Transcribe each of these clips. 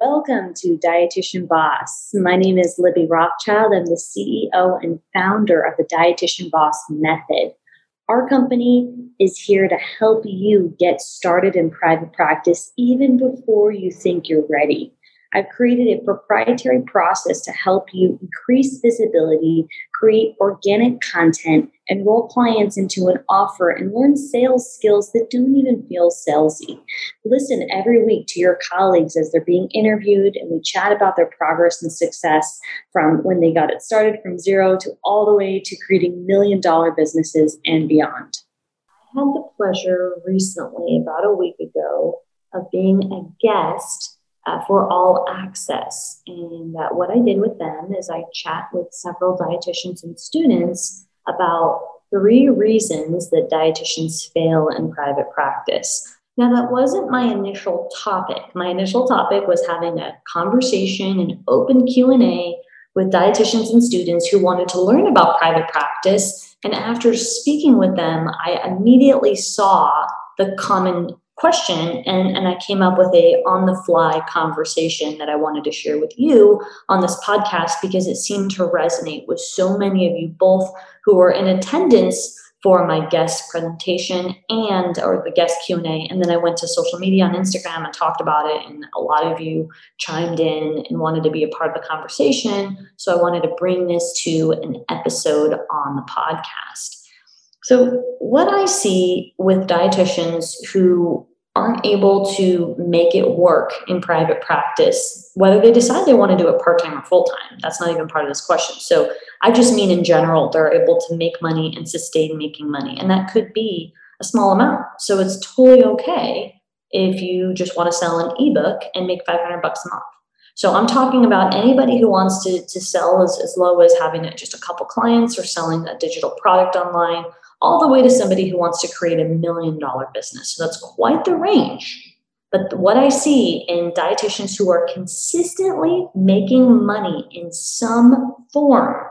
Welcome to Dietitian Boss. My name is Libby Rothschild. I'm the CEO and founder of the Dietitian Boss Method. Our company is here to help you get started in private practice even before you think you're ready. I've created a proprietary process to help you increase visibility, create organic content, enroll clients into an offer, and learn sales skills that don't even feel salesy. Listen every week to your colleagues as they're being interviewed, and we chat about their progress and success from when they got it started from zero to all the way to creating million dollar businesses and beyond. I had the pleasure recently, about a week ago, of being a guest uh, for all access. And uh, what I did with them is I chat with several dietitians and students about three reasons that dietitians fail in private practice. Now that wasn't my initial topic. My initial topic was having a conversation, an open Q&A with dietitians and students who wanted to learn about private practice. And after speaking with them, I immediately saw the common question and, and i came up with a on the fly conversation that i wanted to share with you on this podcast because it seemed to resonate with so many of you both who were in attendance for my guest presentation and or the guest q&a and then i went to social media on instagram and talked about it and a lot of you chimed in and wanted to be a part of the conversation. So i wanted to bring this to an episode on the podcast so, what I see with dietitians who aren't able to make it work in private practice, whether they decide they want to do it part time or full time, that's not even part of this question. So, I just mean in general, they're able to make money and sustain making money. And that could be a small amount. So, it's totally okay if you just want to sell an ebook and make 500 bucks a month. So I'm talking about anybody who wants to, to sell as, as low as having just a couple clients or selling a digital product online all the way to somebody who wants to create a million dollar business. So that's quite the range. But what I see in dietitians who are consistently making money in some form,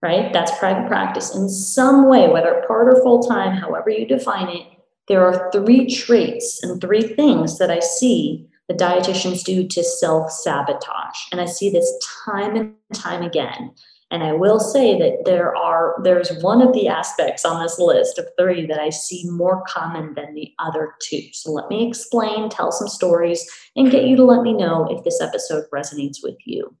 right? That's private practice in some way, whether part or full time, however you define it. There are three traits and three things that I see the dietitians do to self sabotage. And I see this time and time again. And I will say that there are there's one of the aspects on this list of three that I see more common than the other two. So let me explain, tell some stories, and get you to let me know if this episode resonates with you.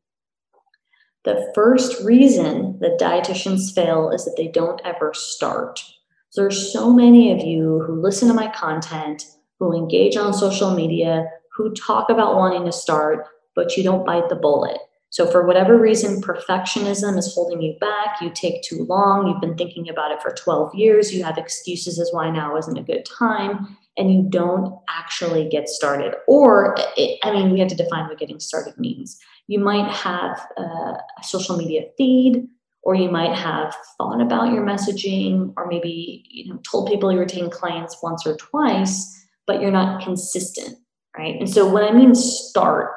The first reason that dietitians fail is that they don't ever start. So there's so many of you who listen to my content, who engage on social media, who talk about wanting to start, but you don't bite the bullet so, for whatever reason, perfectionism is holding you back. You take too long. You've been thinking about it for 12 years. You have excuses as why now isn't a good time, and you don't actually get started. Or, it, I mean, we have to define what getting started means. You might have a social media feed, or you might have thought about your messaging, or maybe you know told people you were taking clients once or twice, but you're not consistent, right? And so, when I mean start,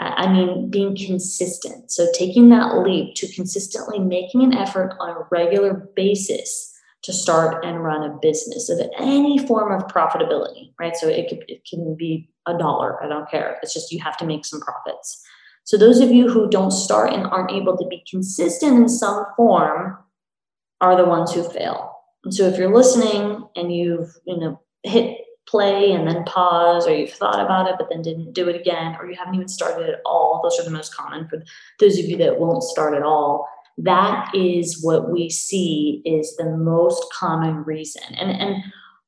I mean, being consistent. So, taking that leap to consistently making an effort on a regular basis to start and run a business of any form of profitability, right? So, it, could, it can be a dollar, I don't care. It's just you have to make some profits. So, those of you who don't start and aren't able to be consistent in some form are the ones who fail. And so, if you're listening and you've, you know, hit play and then pause, or you've thought about it but then didn't do it again, or you haven't even started at all. Those are the most common for those of you that won't start at all. That is what we see is the most common reason. And, and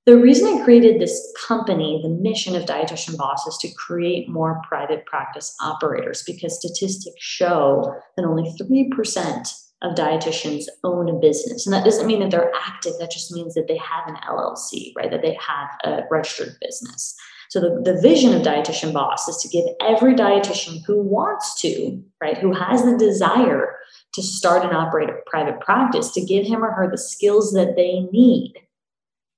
the reason I created this company, the mission of Dietitian Boss, is to create more private practice operators because statistics show that only 3% of dietitians own a business. And that doesn't mean that they're active, that just means that they have an LLC, right? That they have a registered business. So the, the vision of Dietitian Boss is to give every dietitian who wants to, right, who has the desire to start and operate a private practice, to give him or her the skills that they need,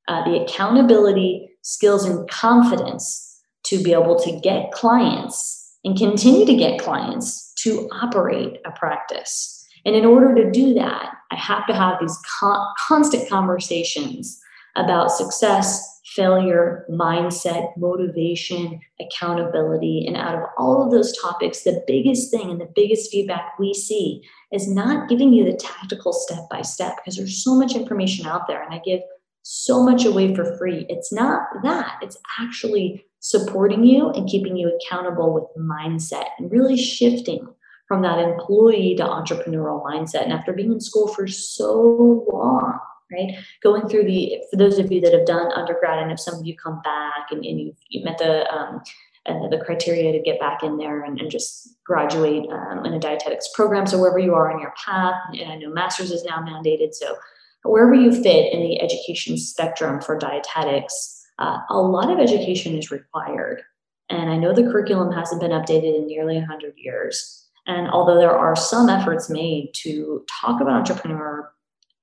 uh, the accountability, skills, and confidence to be able to get clients and continue to get clients to operate a practice. And in order to do that, I have to have these con- constant conversations about success, failure, mindset, motivation, accountability. And out of all of those topics, the biggest thing and the biggest feedback we see is not giving you the tactical step by step because there's so much information out there. And I give so much away for free. It's not that, it's actually supporting you and keeping you accountable with mindset and really shifting from that employee to entrepreneurial mindset. And after being in school for so long, right? Going through the, for those of you that have done undergrad, and if some of you come back and, and you've, you met the, um, the criteria to get back in there and, and just graduate um, in a dietetics program. So wherever you are on your path, and I know master's is now mandated. So wherever you fit in the education spectrum for dietetics, uh, a lot of education is required. And I know the curriculum hasn't been updated in nearly 100 years. And although there are some efforts made to talk about entrepreneur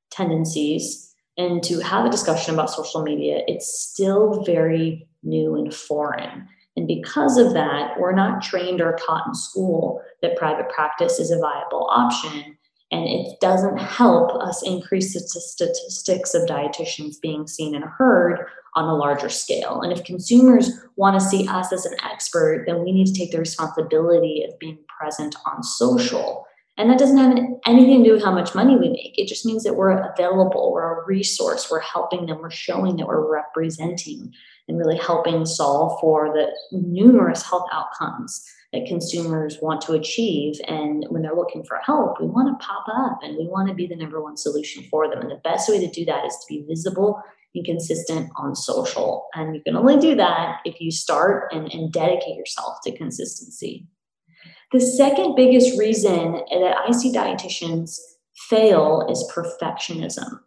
tendencies and to have a discussion about social media, it's still very new and foreign. And because of that, we're not trained or taught in school that private practice is a viable option. And it doesn't help us increase the statistics of dietitians being seen and heard on a larger scale. And if consumers want to see us as an expert, then we need to take the responsibility of being present on social. And that doesn't have anything to do with how much money we make. It just means that we're available, we're a resource, we're helping them, we're showing that we're representing and really helping solve for the numerous health outcomes that consumers want to achieve. And when they're looking for help, we want to pop up and we want to be the number one solution for them. And the best way to do that is to be visible and consistent on social. And you can only do that if you start and, and dedicate yourself to consistency. The second biggest reason that I see dietitians fail is perfectionism.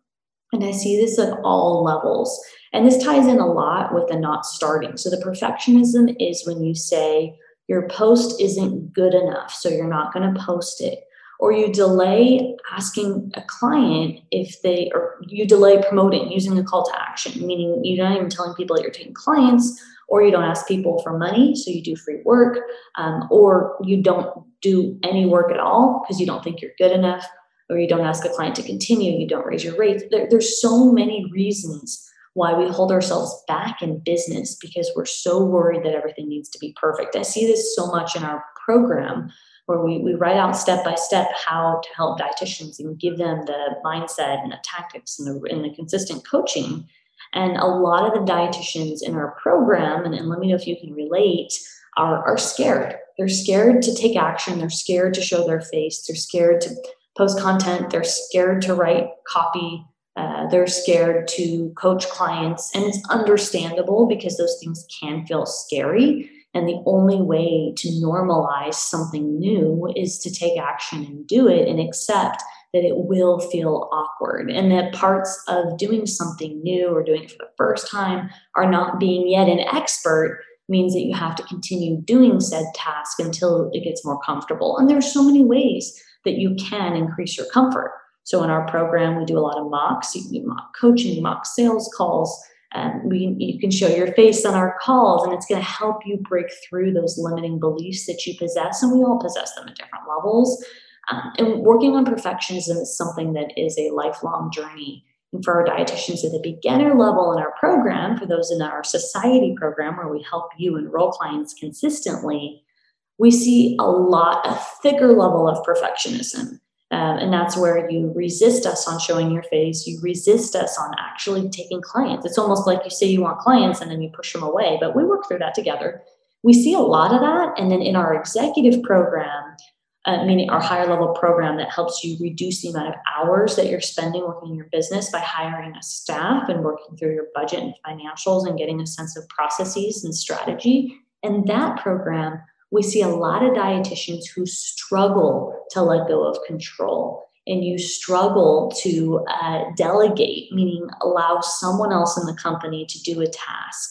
And I see this at all levels. And this ties in a lot with the not starting. So the perfectionism is when you say your post isn't good enough, so you're not going to post it or you delay asking a client if they or you delay promoting using a call to action meaning you're not even telling people that you're taking clients or you don't ask people for money so you do free work um, or you don't do any work at all because you don't think you're good enough or you don't ask a client to continue you don't raise your rates there, there's so many reasons why we hold ourselves back in business because we're so worried that everything needs to be perfect i see this so much in our program where we, we write out step by step how to help dietitians and give them the mindset and the tactics and the, and the consistent coaching. And a lot of the dietitians in our program, and, and let me know if you can relate, are, are scared. They're scared to take action. They're scared to show their face. They're scared to post content. They're scared to write copy. Uh, they're scared to coach clients. And it's understandable because those things can feel scary. And the only way to normalize something new is to take action and do it and accept that it will feel awkward and that parts of doing something new or doing it for the first time are not being yet an expert means that you have to continue doing said task until it gets more comfortable. And there's so many ways that you can increase your comfort. So in our program, we do a lot of mocks, you can do mock coaching, mock sales calls, and we, you can show your face on our calls and it's going to help you break through those limiting beliefs that you possess and we all possess them at different levels um, and working on perfectionism is something that is a lifelong journey and for our dietitians at the beginner level in our program for those in our society program where we help you enroll clients consistently we see a lot a thicker level of perfectionism um, and that's where you resist us on showing your face. You resist us on actually taking clients. It's almost like you say you want clients and then you push them away, but we work through that together. We see a lot of that. And then in our executive program, uh, meaning our higher level program that helps you reduce the amount of hours that you're spending working in your business by hiring a staff and working through your budget and financials and getting a sense of processes and strategy. And that program we see a lot of dietitians who struggle to let go of control and you struggle to uh, delegate, meaning allow someone else in the company to do a task.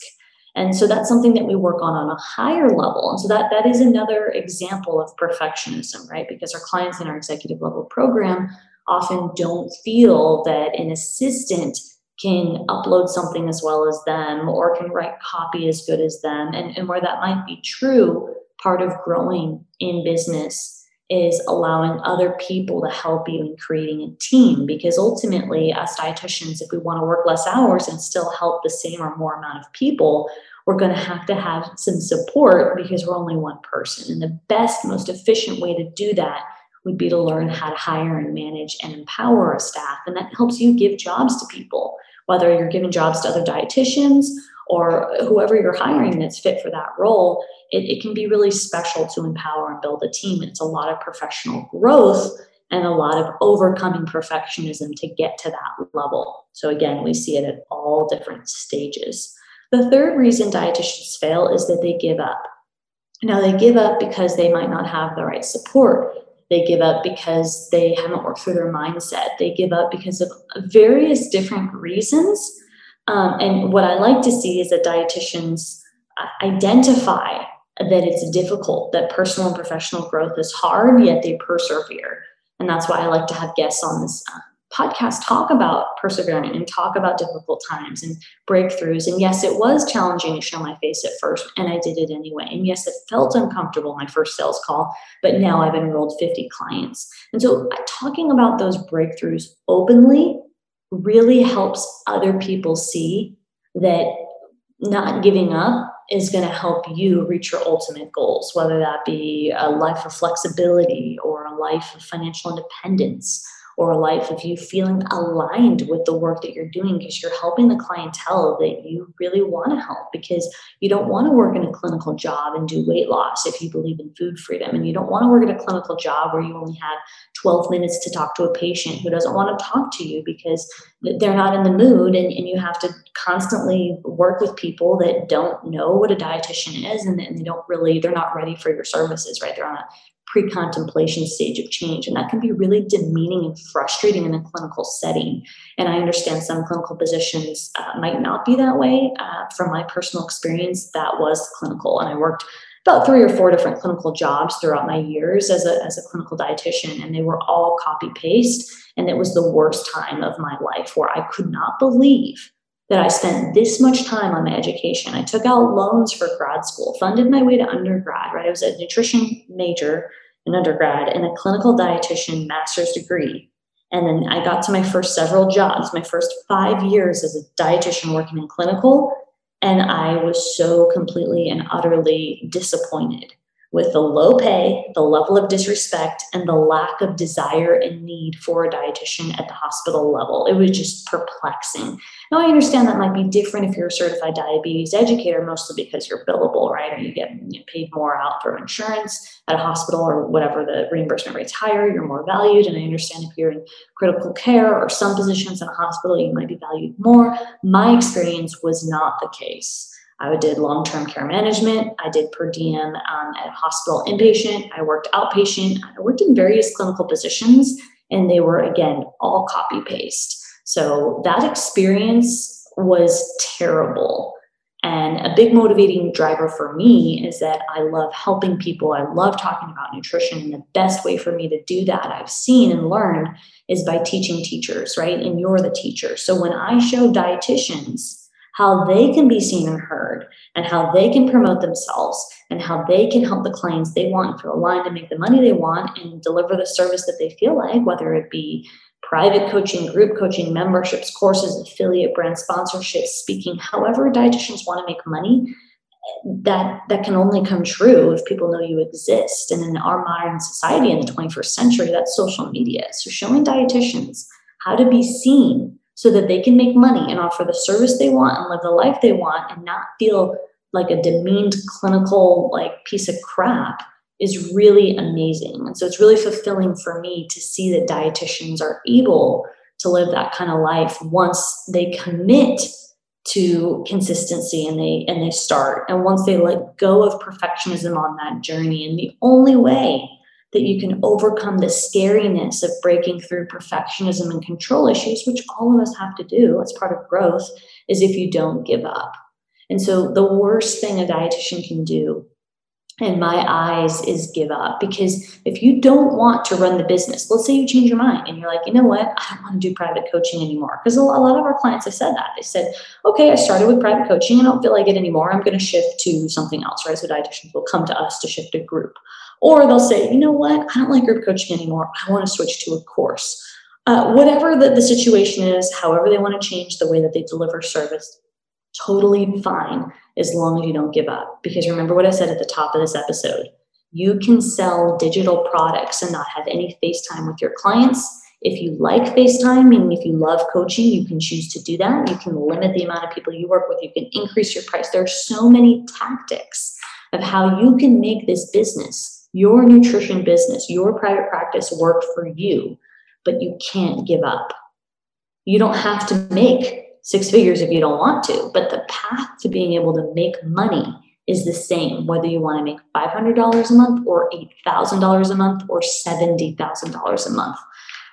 And so that's something that we work on on a higher level. And so that, that is another example of perfectionism, right? Because our clients in our executive level program often don't feel that an assistant can upload something as well as them or can write copy as good as them. And, and where that might be true, part of growing in business is allowing other people to help you in creating a team. Because ultimately as dietitians if we want to work less hours and still help the same or more amount of people we're going to have to have some support because we're only one person. And the best most efficient way to do that would be to learn how to hire and manage and empower a staff. And that helps you give jobs to people whether you're giving jobs to other dietitians or whoever you're hiring that's fit for that role, it, it can be really special to empower and build a team. It's a lot of professional growth and a lot of overcoming perfectionism to get to that level. So, again, we see it at all different stages. The third reason dietitians fail is that they give up. Now, they give up because they might not have the right support. They give up because they haven't worked through their mindset. They give up because of various different reasons um, and what I like to see is that dietitians uh, identify that it's difficult, that personal and professional growth is hard, yet they persevere. And that's why I like to have guests on this uh, podcast talk about persevering and talk about difficult times and breakthroughs. And yes, it was challenging to show my face at first, and I did it anyway. And yes, it felt uncomfortable my first sales call, but now I've enrolled 50 clients. And so, uh, talking about those breakthroughs openly really helps other people see that not giving up is going to help you reach your ultimate goals, whether that be a life of flexibility or a life of financial independence or a life of you feeling aligned with the work that you're doing because you're helping the clientele that you really want to help because you don't want to work in a clinical job and do weight loss if you believe in food freedom and you don't want to work at a clinical job where you only have 12 minutes to talk to a patient who doesn't want to talk to you because they're not in the mood and, and you have to constantly work with people that don't know what a dietitian is and, and they don't really they're not ready for your services right? They're on a pre-contemplation stage of change. And that can be really demeaning and frustrating in a clinical setting. And i understand some clinical positions uh, might not be that way. Uh, from my personal experience that was clinical. And i worked about three or four different clinical jobs throughout my years as a, as a clinical dietitian and they were all copy paste and it was the worst time of my life where i could not believe that I spent this much time on my education. I took out loans for grad school, funded my way to undergrad, right? I was a nutrition major in undergrad and a clinical dietitian master's degree. And then I got to my first several jobs, my first five years as a dietitian working in clinical. And I was so completely and utterly disappointed with the low pay, the level of disrespect, and the lack of desire and need for a dietitian at the hospital level. It was just perplexing. Now, I understand that might be different if you're a certified diabetes educator, mostly because you're billable, right? Or you get paid more out through insurance at a hospital or whatever the reimbursement rate's higher, you're more valued. And I understand if you're in critical care or some positions in a hospital, you might be valued more. My experience was not the case. I did long term care management. I did per diem um, at hospital inpatient. I worked outpatient. I worked in various clinical positions, and they were, again, all copy paste. So that experience was terrible. And a big motivating driver for me is that I love helping people. I love talking about nutrition. And the best way for me to do that, I've seen and learned, is by teaching teachers, right? And you're the teacher. So when I show dietitians, how they can be seen and heard, and how they can promote themselves, and how they can help the clients they want feel line to make the money they want and deliver the service that they feel like, whether it be private coaching, group coaching, memberships, courses, affiliate brand sponsorships, speaking, however dietitians want to make money, that that can only come true if people know you exist. And in our modern society in the 21st century, that's social media. So showing dietitians how to be seen so that they can make money and offer the service they want and live the life they want and not feel like a demeaned clinical like piece of crap is really amazing. And so it's really fulfilling for me to see that dietitians are able to live that kind of life once they commit to consistency and they and they start and once they let go of perfectionism on that journey and the only way that you can overcome the scariness of breaking through perfectionism and control issues, which all of us have to do as part of growth, is if you don't give up. And so the worst thing a dietitian can do in my eyes is give up. Because if you don't want to run the business let's say you change your mind and you're like you know what? I don't want to do private coaching anymore. Because a lot of our clients have said that. They said okay i started with private coaching. I don't feel like it anymore. I'm going to shift to something else right? So dietitians will come to us to shift a group Or they'll say, you know what, I don't like group coaching anymore. I want to switch to a course. Uh, whatever the, the situation is, however they want to change the way that they deliver service, totally fine as long as you don't give up. Because remember what I said at the top of this episode you can sell digital products and not have any FaceTime with your clients. If you like FaceTime, meaning if you love coaching, you can choose to do that. You can limit the amount of people you work with. You can increase your price. There are so many tactics of how you can make this business, your nutrition business, your private practice work for you, but you can't give up. You don't have to make six figures if you don't want to, but the path to being able to make money is the same, whether you want to make $500 a month or $8,000 a month or $70,000 a month.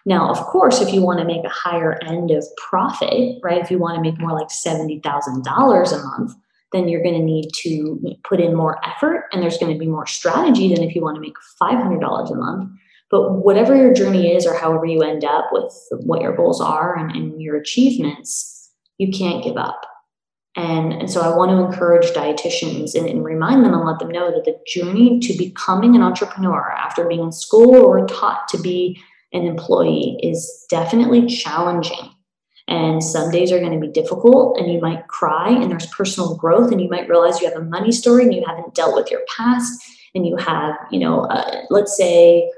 Now, of course, if you want to make a higher end of profit, right, if you want to make more like $70,000 a month, then you're going to need to put in more effort and there's going to be more strategy than if you want to make $500 a month. But whatever your journey is, or however you end up with what your goals are and, and your achievements, you can't give up. And, and so I want to encourage dietitians and, and remind them and let them know that the journey to becoming an entrepreneur after being in school or taught to be an employee is definitely challenging. And some days are going to be difficult and you might cry and there's personal growth and you might realize you have a money story and you haven't dealt with your past and you have, you know, uh, let's say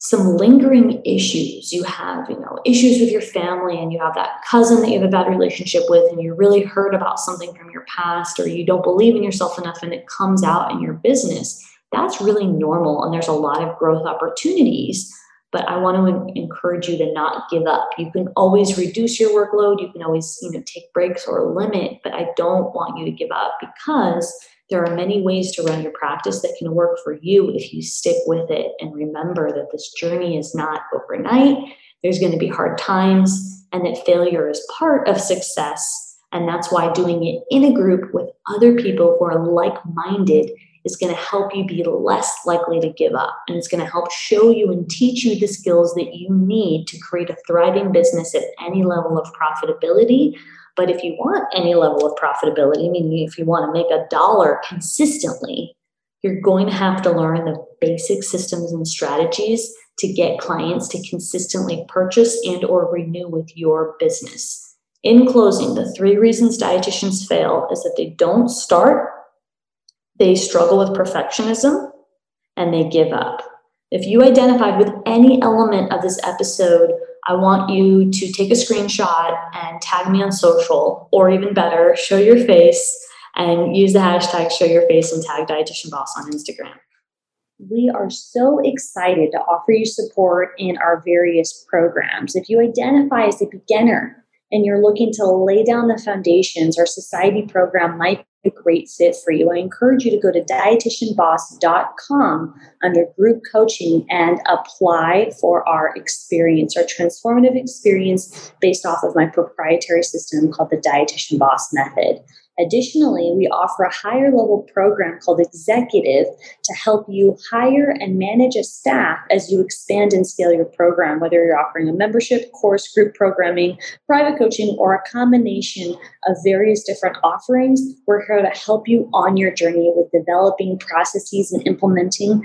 some lingering issues. You have, you know, issues with your family and you have that cousin that you have a bad relationship with and you're really hurt about something from your past or you don't believe in yourself enough and it comes out in your business. That's really normal and there's a lot of growth opportunities. But I want to encourage you to not give up. You can always reduce your workload. You can always, you know, take breaks or limit, but I don't want you to give up because there are many ways to run your practice that can work for you if you stick with it and remember that this journey is not overnight. There's going to be hard times, and that failure is part of success. And that's why doing it in a group with other people who are like minded is going to help you be less likely to give up. And it's going to help show you and teach you the skills that you need to create a thriving business at any level of profitability but if you want any level of profitability, meaning if you want to make a dollar consistently, you're going to have to learn the basic systems and strategies to get clients to consistently purchase and or renew with your business. In closing, the three reasons dietitians fail is that they don't start, they struggle with perfectionism, and they give up. If you identified with any element of this episode I want you to take a screenshot and tag me on social, or even better, show your face and use the hashtag show your face and tag dietitian boss on Instagram. We are so excited to offer you support in our various programs. If you identify as a beginner and you're looking to lay down the foundations, our society program might a great fit for you. I encourage you to go to dietitianboss.com under group coaching and apply for our experience, our transformative experience based off of my proprietary system called the Dietitian Boss Method. Additionally, we offer a higher level program called Executive to help you hire and manage a staff as you expand and scale your program, whether you're offering a membership, course, group programming, private coaching, or a combination of various different offerings. We're here to help you on your journey with developing processes and implementing